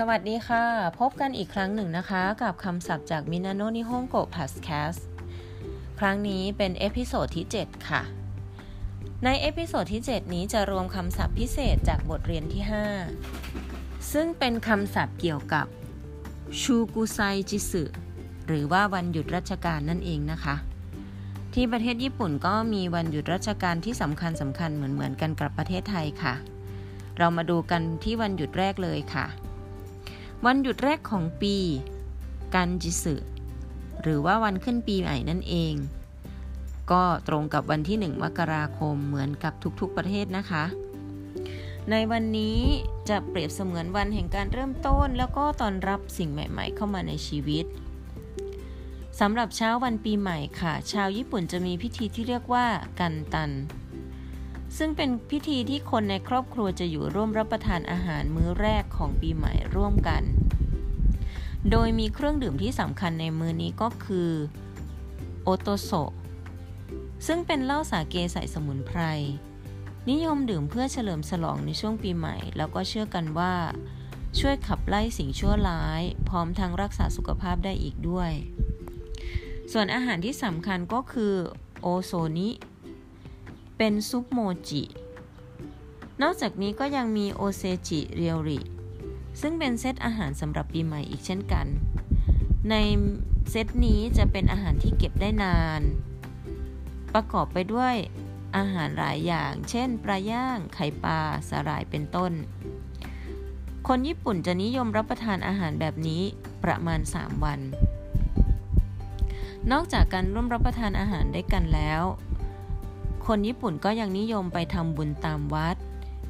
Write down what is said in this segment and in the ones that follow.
สวัสดีค่ะ พบกันอีกครั้งหนึ่งนะคะ กับคำศัพท์จากมินาโนนิฮงโกะพาสแคสครั้งนี้เป็น episode ที่ 7 ค่ะ ใน episode ที่ 7 นี้จะรวมคำศัพท์พิเศษจากบทเรียนที่ 5 ซึ่งเป็นคำศัพท์เกี่ยวกับชูกุไซจิสึหรือว่าวันหยุดราชการนั่นเองนะคะ ที่ประเทศญี่ปุ่นก็มีวันหยุดราชการที่สำคัญสำคัญเหมือนเหมือนกันกับประเทศไทยค่ะ เรามาดูกันที่วันหยุดแรกเลยค่ะ วันหยุดแรกของปีกันจิสึหรือว่าวันขึ้นปีใหม่นั่นเอง ก็ตรงกับวันที่ 1 มกราคมเหมือนกับทุกๆประเทศนะคะ ในวันนี้จะเปรียบเสมือนวันแห่งการเริ่มต้น แล้วก็ตอนรับสิ่งใหม่ ๆ เข้ามาในชีวิตสำหรับเช้าวันปีใหม่ค่ะ ชาวญี่ปุ่นจะมีพิธีที่เรียกว่ากันตัน ซึ่งเป็นพิธีที่คนในครอบครัวจะอยู่ร่วมรับประทานอาหารมื้อแรกของปีใหม่ร่วมกัน โดยมีเครื่องดื่มที่สำคัญในมื้อนี้ก็คือโอโตโซซึ่งเป็นเหล้าสาเกใส่สมุนไพร นิยมดื่มเพื่อเฉลิมฉลองในช่วงปีใหม่ แล้วก็เชื่อกันว่า ช่วยขับไล่สิ่งชั่วร้าย พร้อมทั้งรักษาสุขภาพได้อีกด้วย ส่วนอาหารที่สำคัญก็คือโอโซนิ เป็นซุปโมจิ นอกจากนี้ก็ยังมีโอเซจิเรียวริ ซึ่งเป็นเซตอาหารสำหรับปีใหม่อีกเช่นกัน ในเซตนี้จะเป็นอาหารที่เก็บได้นาน ประกอบไปด้วยอาหารหลายอย่าง เช่น ปลาย่าง ไข่ปลา สาหร่าย เป็นต้น คนญี่ปุ่นจะนิยมรับประทานอาหารแบบนี้ประมาณ 3 วัน นอกจากการร่วมรับประทานอาหารได้กันแล้ว คนญี่ปุ่นก็ยังนิยมไปทำบุญตามวัด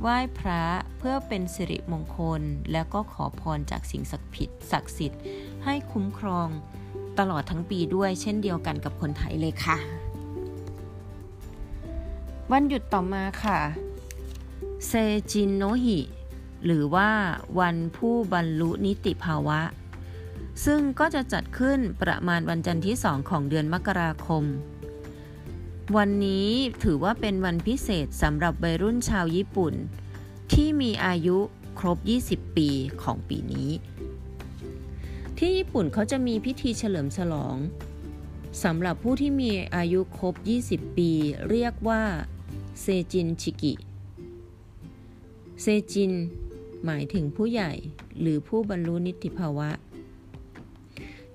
ไหว้พระเพื่อเป็นสิริมงคล แล้วก็ขอพรจากสิ่งศักดิ์ผิดศักดิ์สิทธิ์ ให้คุ้มครองตลอดทั้งปีด้วยเช่นเดียวกันกับคนไทยเลยค่ะ วันหยุดต่อมาค่ะเซจินโนฮิหรือว่าวันผู้บรรลุนิติภาวะ ซึ่งก็จะจัดขึ้นประมาณวันจันทร์ที่สองของเดือนมกราคม วันนี้ถือว่าเป็นวันพิเศษสำหรับวัยรุ่นชาวญี่ปุ่น ที่มีอายุครบ 20 ปีของปีนี้ ที่ญี่ปุ่นเขาจะมีพิธีเฉลิมฉลองสำหรับผู้ที่มีอายุครบ 20 ปี เรียกว่าเซจินชิกิเซจิน หมายถึงผู้ใหญ่หรือผู้บรรลุนิติภาวะ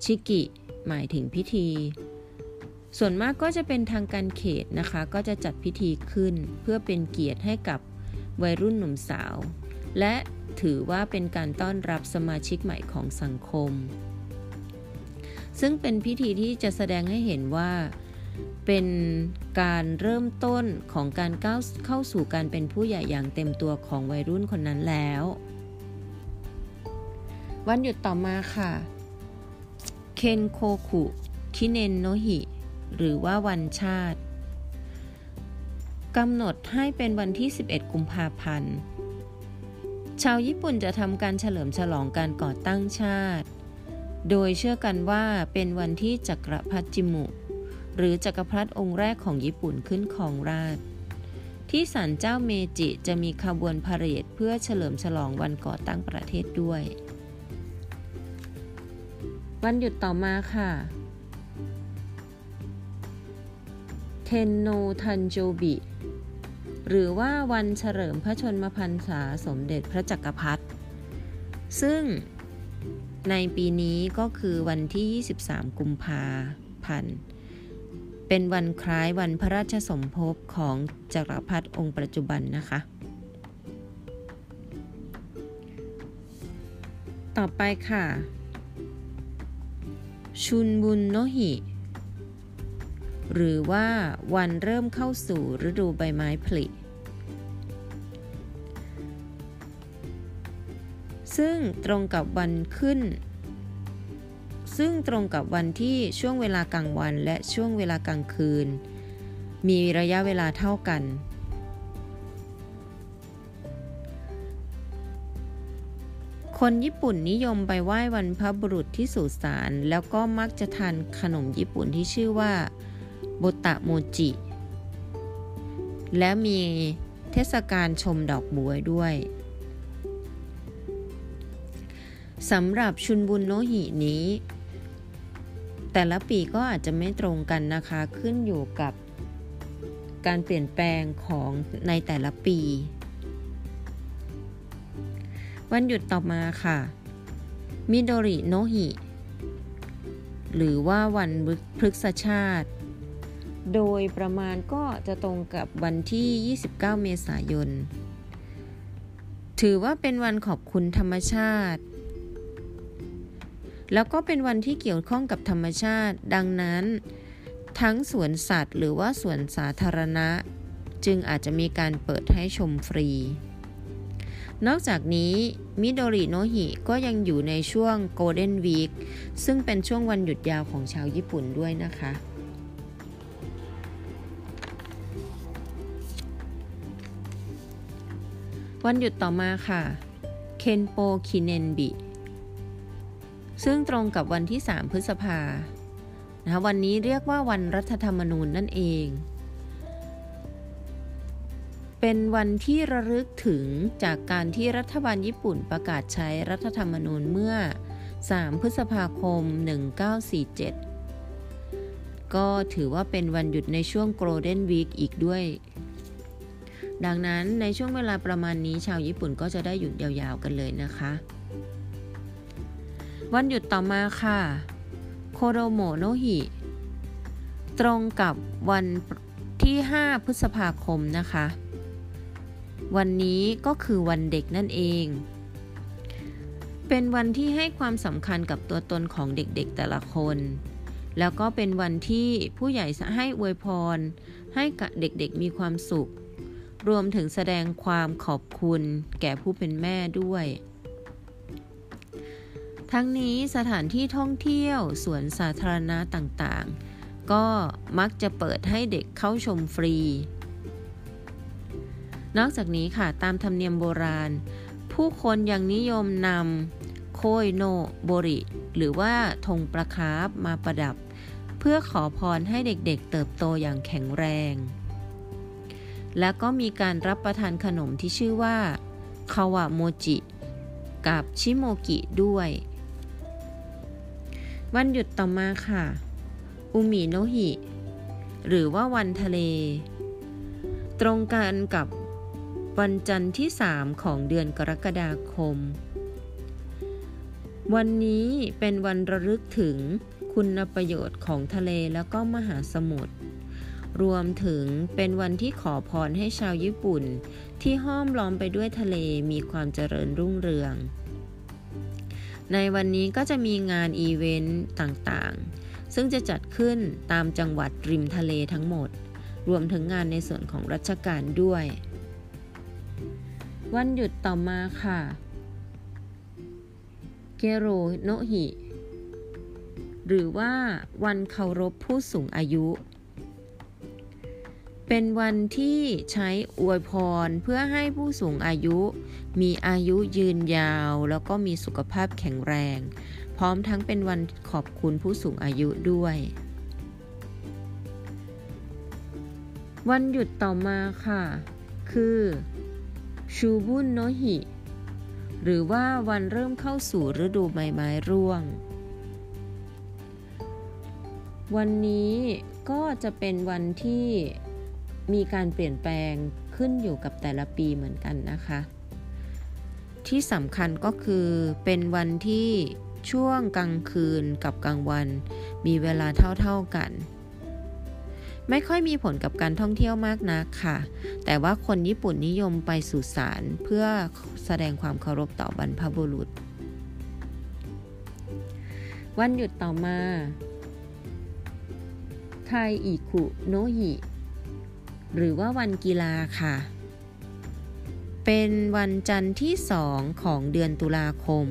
ชิกิ หมายถึงพิธี ส่วนมากก็จะเป็นทางการเขตนะคะ ก็จะจัดพิธีขึ้น เพื่อเป็นเกียรติให้กับวัยรุ่นหนุ่มสาว และถือว่าเป็นการต้อนรับสมาชิกใหม่ของสังคม ซึ่งเป็นพิธีที่จะแสดงให้เห็นว่าเป็นการเริ่มต้นของการก้าวเข้าสู่การเป็นผู้ใหญ่อย่างเต็มตัวของวัยรุ่นคนนั้นแล้ว วันหยุดต่อมาค่ะ เคนโคคุคิเนนโนฮิ หรือว่าวันชาติกำหนดให้เป็นวันที่ 11 กุมภาพันธ์ ชาวญี่ปุ่นจะทำการเฉลิมฉลองการก่อตั้งชาติ โดยเชื่อกันว่าเป็นวันที่จักรพรรดิจิมุ หรือจักรพรรดิองค์แรกของญี่ปุ่นขึ้นครองราชที่ศาลเจ้าเมจิจะมีขบวนพาเหรดเพื่อเฉลิมฉลองวันก่อตั้งประเทศด้วย วันหยุดต่อมาค่ะ เทนโนทันโจบิ หรือว่าวันเฉลิมพระชนมพรรษาสมเด็จพระจักรพรรดิซึ่งในปีนี้ก็คือวันที่ 23 กุมภาพันธ์ เป็นวันคล้ายวันพระราชสมภพของจักรพรรดิองค์ปัจจุบันนะคะ ต่อไปค่ะ ชุนบุนโนหิ หรือว่าวันเริ่มเข้าสู่ฤดูใบไม้ผลิ ซึ่งตรงกับวันขึ้น ซึ่งตรงกับวันที่ช่วงเวลากลางวันและช่วงเวลากลางคืน มีระยะเวลาเท่ากัน คนญี่ปุ่นนิยมไปไหว้วันพระบุรุษที่สุสานแล้วก็มักจะทานขนมญี่ปุ่นที่ชื่อว่า บตะโมจิ และมีเทศกาลชมดอกบัวด้วยสำหรับชุนบุญโนหินี้ แต่ละปีก็อาจจะไม่ตรงกันนะคะขึ้นอยู่กับการเปลี่ยนแปลงของในแต่ละปี วันหยุดต่อมาค่ะ มิโดริโนหิ หรือว่าวันพฤกษชาติ โดยประมาณก็จะตรงกับวันที่ 29 เมษายน ถือว่าเป็นวันขอบคุณธรรมชาติ แล้วก็เป็นวันที่เกี่ยวข้องกับธรรมชาติ ดังนั้น ทั้งสวนสัตว์ หรือว่าสวนสาธารณะ จึงอาจจะมีการเปิดให้ชมฟรี นอกจากนี้มิโดริโนฮิก็ยังอยู่ในช่วงโกลเด้นวีคซึ่งเป็นช่วงวันหยุดยาวของชาวญี่ปุ่นด้วยนะคะ วันหยุดต่อมาค่ะเคนโปคินเนนบิซึ่งตรงกับวันที่ 3 พฤษภานะวันนี้เรียกว่าวันรัฐธรรมนูญนั่นเอง เป็นวันที่ระลึกถึงจากการที่รัฐบาลญี่ปุ่นประกาศใช้รัฐธรรมนูญเมื่อ 3 พฤษภาคม 1947 ก็ถือว่าเป็นวันหยุดในช่วงโกลเด้นวีคอีกด้วย ดังนั้นในช่วงเวลาประมาณนี้ชาวญี่ปุ่นก็จะได้หยุดยาวๆกันเลยนะคะ วันหยุดต่อมาค่ะโคโรโมโนฮิตรงกับวันที่ 5 พฤษภาคมนะคะ วันนี้ก็คือวันเด็กนั่นเอง เป็นวันที่ให้ความสำคัญกับตัวตนของเด็กๆแต่ละคน แล้วก็เป็นวันที่ผู้ใหญ่ให้อวยพร ให้กับเด็กๆมีความสุข รวมถึงแสดงความขอบคุณแก่ผู้เป็นแม่ด้วย ทั้งนี้สถานที่ท่องเที่ยวสวนสาธารณะต่างๆ ก็มักจะเปิดให้เด็กเข้าชมฟรี นอกจากนี้ค่ะตามธรรมเนียมโบราณ ผู้คนยังนิยมนำโคยโนโบริ หรือว่าธงประคาบมาประดับ เพื่อขอพรให้เด็กๆเติบโตอย่างแข็งแรง และก็มีการรับประทานขนมที่ชื่อว่าคาวะโมจิ กับชิโมกิด้วย วันหยุดต่อมาค่ะ อุมิโนฮิ หรือว่าวันทะเล ตรงกันกับวันจันทร์ที่ 3 ของเดือนกรกฎาคม วันนี้เป็นวันระลึกถึงคุณประโยชน์ของทะเลแล้วก็มหาสมุทร รวมถึงเป็นวันที่ขอพรให้ชาวญี่ปุ่น ที่ห้อมล้อมไปด้วยทะเลมีความเจริญรุ่งเรือง ในวันนี้ก็จะมีงานอีเวนต์ต่างๆ ซึ่งจะจัดขึ้นตามจังหวัดริมทะเลทั้งหมด รวมถึงงานในส่วนของรัชการด้วย วันหยุดต่อมาค่ะ เกโรโนฮิ หรือว่าวันเคารพผู้สูงอายุ เป็นวันที่ใช้อวยพรเพื่อให้ผู้สูงอายุ มีอายุยืนยาว แล้วก็มีสุขภาพแข็งแรง พร้อมทั้งเป็นวันขอบคุณผู้สูงอายุด้วย วันหยุดต่อมาค่ะ คือชูบุนโนฮิหรือว่าวันเริ่มเข้าสู่ฤดูใบไม้ร่วง วันนี้ก็จะเป็นวันที่ มีการเปลี่ยนแปลงขึ้นอยู่กับแต่ละปีเหมือนกันนะคะ ที่สำคัญก็คือเป็นวันที่ช่วงกลางคืนกับกลางวัน มีเวลาเท่าๆกัน ไม่ค่อยมีผลกับการท่องเที่ยวมากนักค่ะ แต่ว่าคนญี่ปุ่นนิยมไปสุสานเพื่อแสดงความเคารพต่อบรรพบุรุษ วันหยุดต่อมาไทอิคุโนฮิ หรือว่าวันกีฬาค่ะ เป็นวันจันทร์ที่สองของเดือนตุลาคม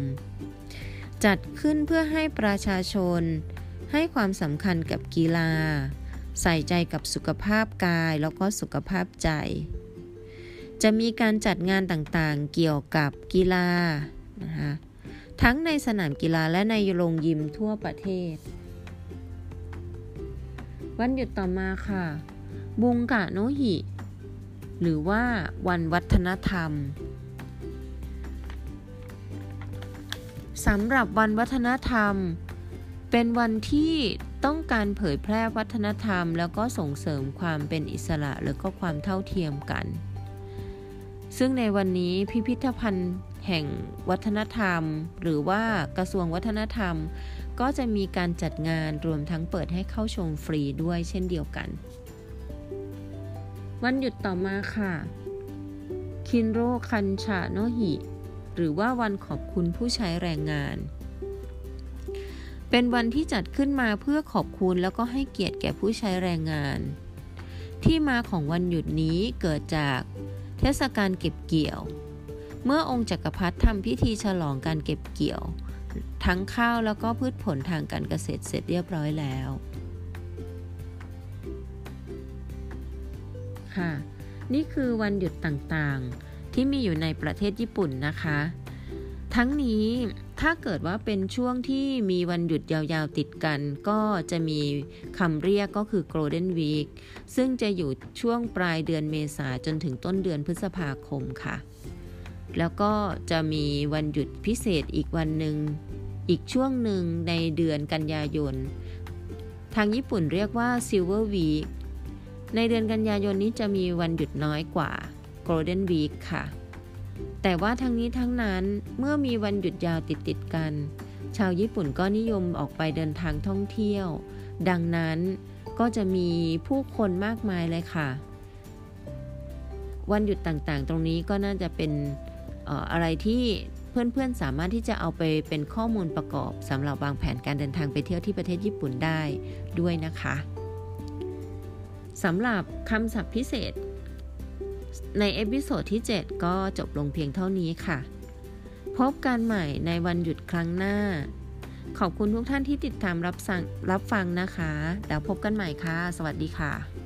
จัดขึ้นเพื่อให้ประชาชนให้ความสำคัญกับกีฬา ใส่ใจกับสุขภาพกายแล้วก็สุขภาพใจ จะมีการจัดงานต่างๆเกี่ยวกับกีฬานะคะทั้งในสนามกีฬาและในโรงยิมทั่วประเทศ วันหยุดต่อมาค่ะ บุงกะโนหิ หรือว่าวันวัฒนธรรมสำหรับวันวัฒนธรรม เป็นวันที่ต้องการเผยแพร่วัฒนธรรม แล้วก็ส่งเสริมความเป็นอิสระแล้วก็ความเท่าเทียมกัน ซึ่งในวันนี้พิพิธภัณฑ์แห่งวัฒนธรรม หรือว่ากระทรวงวัฒนธรรม ก็จะมีการจัดงานรวมทั้งเปิดให้เข้าชมฟรีด้วยเช่นเดียวกัน วันหยุดต่อมาค่ะคินโรคันชาโนหิ หรือว่าวันขอบคุณผู้ใช้แรงงาน เป็นวันที่จัดขึ้นมาเพื่อขอบคุณแล้วก็ให้เกียรติแก่ผู้ใช้แรงงาน ที่มาของวันหยุดนี้เกิดจากเทศกาลเก็บเกี่ยว เมื่อองค์จักรพรรดิทำพิธีฉลองการเก็บเกี่ยว ทั้งข้าวแล้วก็พืชผลทางการเกษตรเสร็จเรียบร้อยแล้ว ค่ะ นี่คือวันหยุดต่างๆ ที่มีอยู่ในประเทศญี่ปุ่นนะคะ ทั้งนี้ถ้าเกิดว่าเป็นช่วงที่มีวันหยุดยาวๆติดกัน ก็จะมีคำเรียกก็คือ Golden Week ซึ่งจะอยู่ช่วงปลายเดือนเมษาจนถึงต้นเดือนพฤษภาคมค่ะ แล้วก็จะมีวันหยุดพิเศษอีกวันหนึ่งอีกช่วงหนึ่งในเดือนกันยายน ทางญี่ปุ่นเรียกว่า Silver Week ในเดือนกันยายนนี้จะมีวันหยุดน้อยกว่า Golden Week ค่ะ แต่ว่าทั้งนี้ทั้งนั้นเมื่อมีวันหยุดยาวติดติดกัน ชาวญี่ปุ่นก็นิยมออกไปเดินทางท่องเที่ยว ดังนั้นก็จะมีผู้คนมากมายเลยค่ะ วันหยุดต่างๆ ตรงนี้ก็น่าจะเป็นอออะไรที่เพื่อนๆสามารถที่จะเอาไปเป็นข้อมูลประกอบสำหรับวางแผนการเดินทางไปเที่ยวที่ประเทศญี่ปุ่นได้ด้วยนะคะ สำหรับคำศัพท์พิเศษ ใน episode ที่ 7 ก็จบลงเพียงเท่านี้ค่ะ พบกันใหม่ในวันหยุดครั้งหน้า ขอบคุณทุกท่านที่ติดตามรับฟังรับฟังนะคะ แล้วพบกันใหม่ค่ะ สวัสดีค่ะ